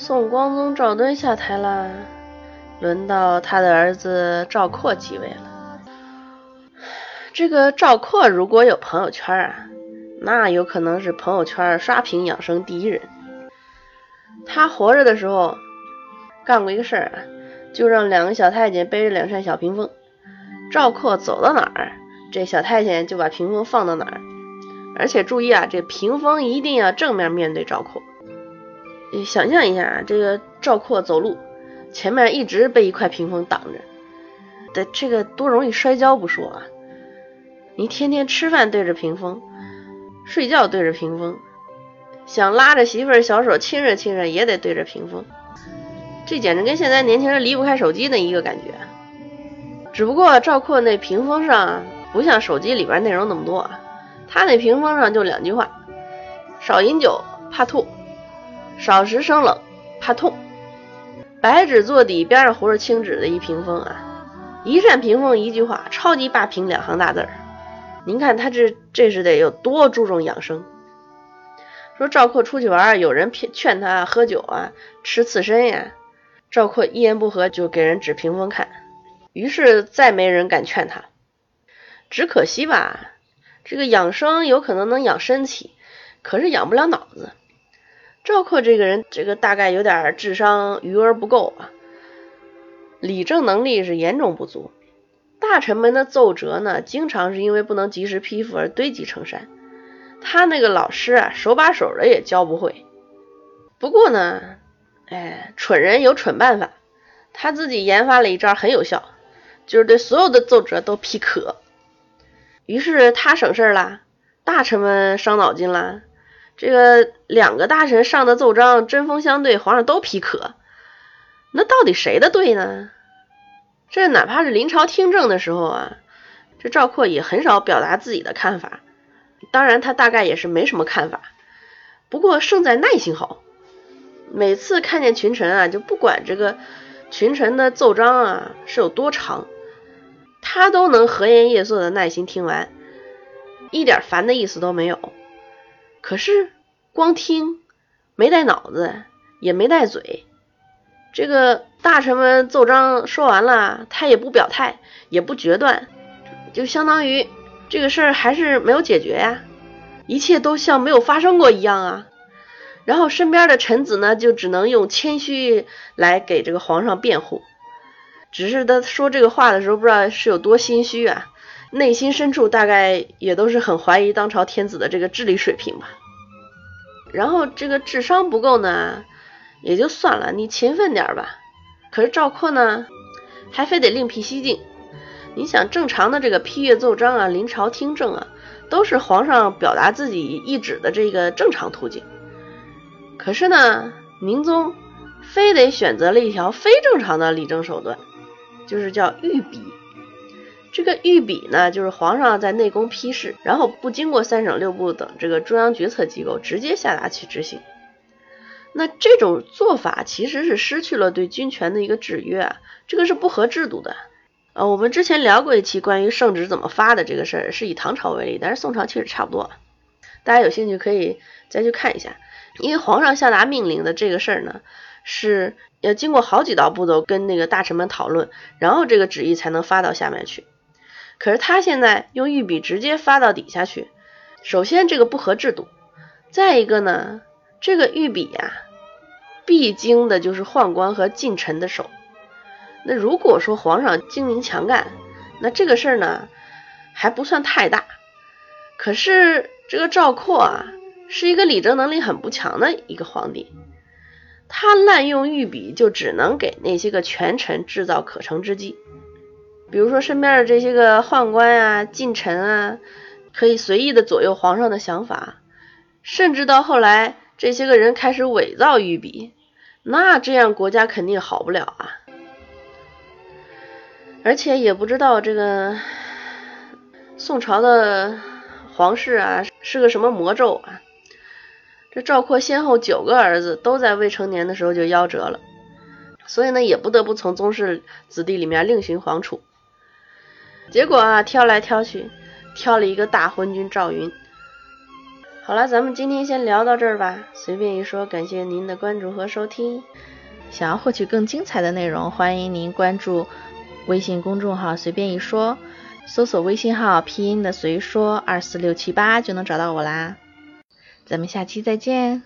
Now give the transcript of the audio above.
宋光宗赵敦下台了，轮到他的儿子赵括继位了。这个赵括如果有朋友圈啊，那有可能是朋友圈刷屏养生第一人。他活着的时候干过一个事儿啊，就让两个小太监背着两扇小屏风，赵括走到哪儿，这小太监就把屏风放到哪儿。而且注意啊，这屏风一定要正面面对赵括。你想象一下，这个赵括走路，前面一直被一块屏风挡着，的这个多容易摔跤不说啊，你天天吃饭对着屏风，睡觉对着屏风，想拉着媳妇儿小手亲热亲热也得对着屏风，这简直跟现在年轻人离不开手机那一个感觉。只不过赵括那屏风上不像手机里边内容那么多啊。他那屏风上就两句话：少饮酒怕吐，少食生冷怕痛。白纸做底，边上糊着青纸的一屏风啊，一扇屏风一句话，超级霸屏两行大字儿。您看他这这是得有多注重养生。说赵括出去玩，有人骗劝他喝酒啊，吃刺身呀，赵括一言不合就给人指屏风看，于是再没人敢劝他。只可惜吧。这个养生有可能能养身体，可是养不了脑子。赵括这个人，这个大概有点智商余额不够啊，理政能力是严重不足。大臣们的奏折呢，经常是因为不能及时批复而堆积成山。他那个老师啊，手把手的也教不会。不过呢，哎，蠢人有蠢办法，他自己研发了一招很有效，就是对所有的奏折都批可。于是他省事儿了，大臣们伤脑筋了。这个两个大臣上的奏章针锋相对，皇上都批可。那到底谁的对呢？这哪怕是临朝听政的时候啊，这赵括也很少表达自己的看法。当然，他大概也是没什么看法。不过胜在耐心好，每次看见群臣啊，就不管这个群臣的奏章啊是有多长。他都能和颜悦色的耐心听完，一点烦的意思都没有。可是光听，没带脑子，也没带嘴。这个大臣们奏章说完了，他也不表态，也不决断，就相当于这个事儿还是没有解决呀，一切都像没有发生过一样啊。然后身边的臣子呢，就只能用谦虚来给这个皇上辩护。只是他说这个话的时候，不知道是有多心虚啊，内心深处大概也都是很怀疑当朝天子的这个智力水平吧。然后这个智商不够呢，也就算了，你勤奋点吧。可是赵括呢，还非得另辟蹊径。你想，正常的这个批阅奏章啊、临朝听政啊，都是皇上表达自己意志的这个正常途径。可是呢，明宗非得选择了一条非正常的理政手段。就是叫御笔，这个御笔呢，就是皇上在内宫批示，然后不经过三省六部等这个中央决策机构，直接下达去执行。那这种做法其实是失去了对军权的一个制约啊，这个是不合制度的。呃，我们之前聊过一期关于圣旨怎么发的这个事儿，是以唐朝为例，但是宋朝其实差不多。大家有兴趣可以再去看一下，因为皇上下达命令的这个事儿呢，是。要经过好几道步骤，跟那个大臣们讨论，然后这个旨意才能发到下面去。可是他现在用御笔直接发到底下去，首先这个不合制度，再一个呢，这个御笔呀，必经的就是宦官和近臣的手。那如果说皇上精明强干，那这个事儿呢还不算太大。可是这个赵括啊，是一个理政能力很不强的一个皇帝。他滥用御笔，就只能给那些个权臣制造可乘之机。比如说身边的这些个宦官啊、近臣啊，可以随意的左右皇上的想法，甚至到后来这些个人开始伪造御笔，那这样国家肯定好不了啊！而且也不知道这个宋朝的皇室啊是个什么魔咒啊！这赵括先后九个儿子都在未成年的时候就夭折了，所以呢也不得不从宗室子弟里面另寻皇储。结果啊挑来挑去，挑了一个大昏君赵云。好了，咱们今天先聊到这儿吧。随便一说，感谢您的关注和收听。想要获取更精彩的内容，欢迎您关注微信公众号“随便一说”，搜索微信号拼音的“随说二四六七八”就能找到我啦。咱们下期再见。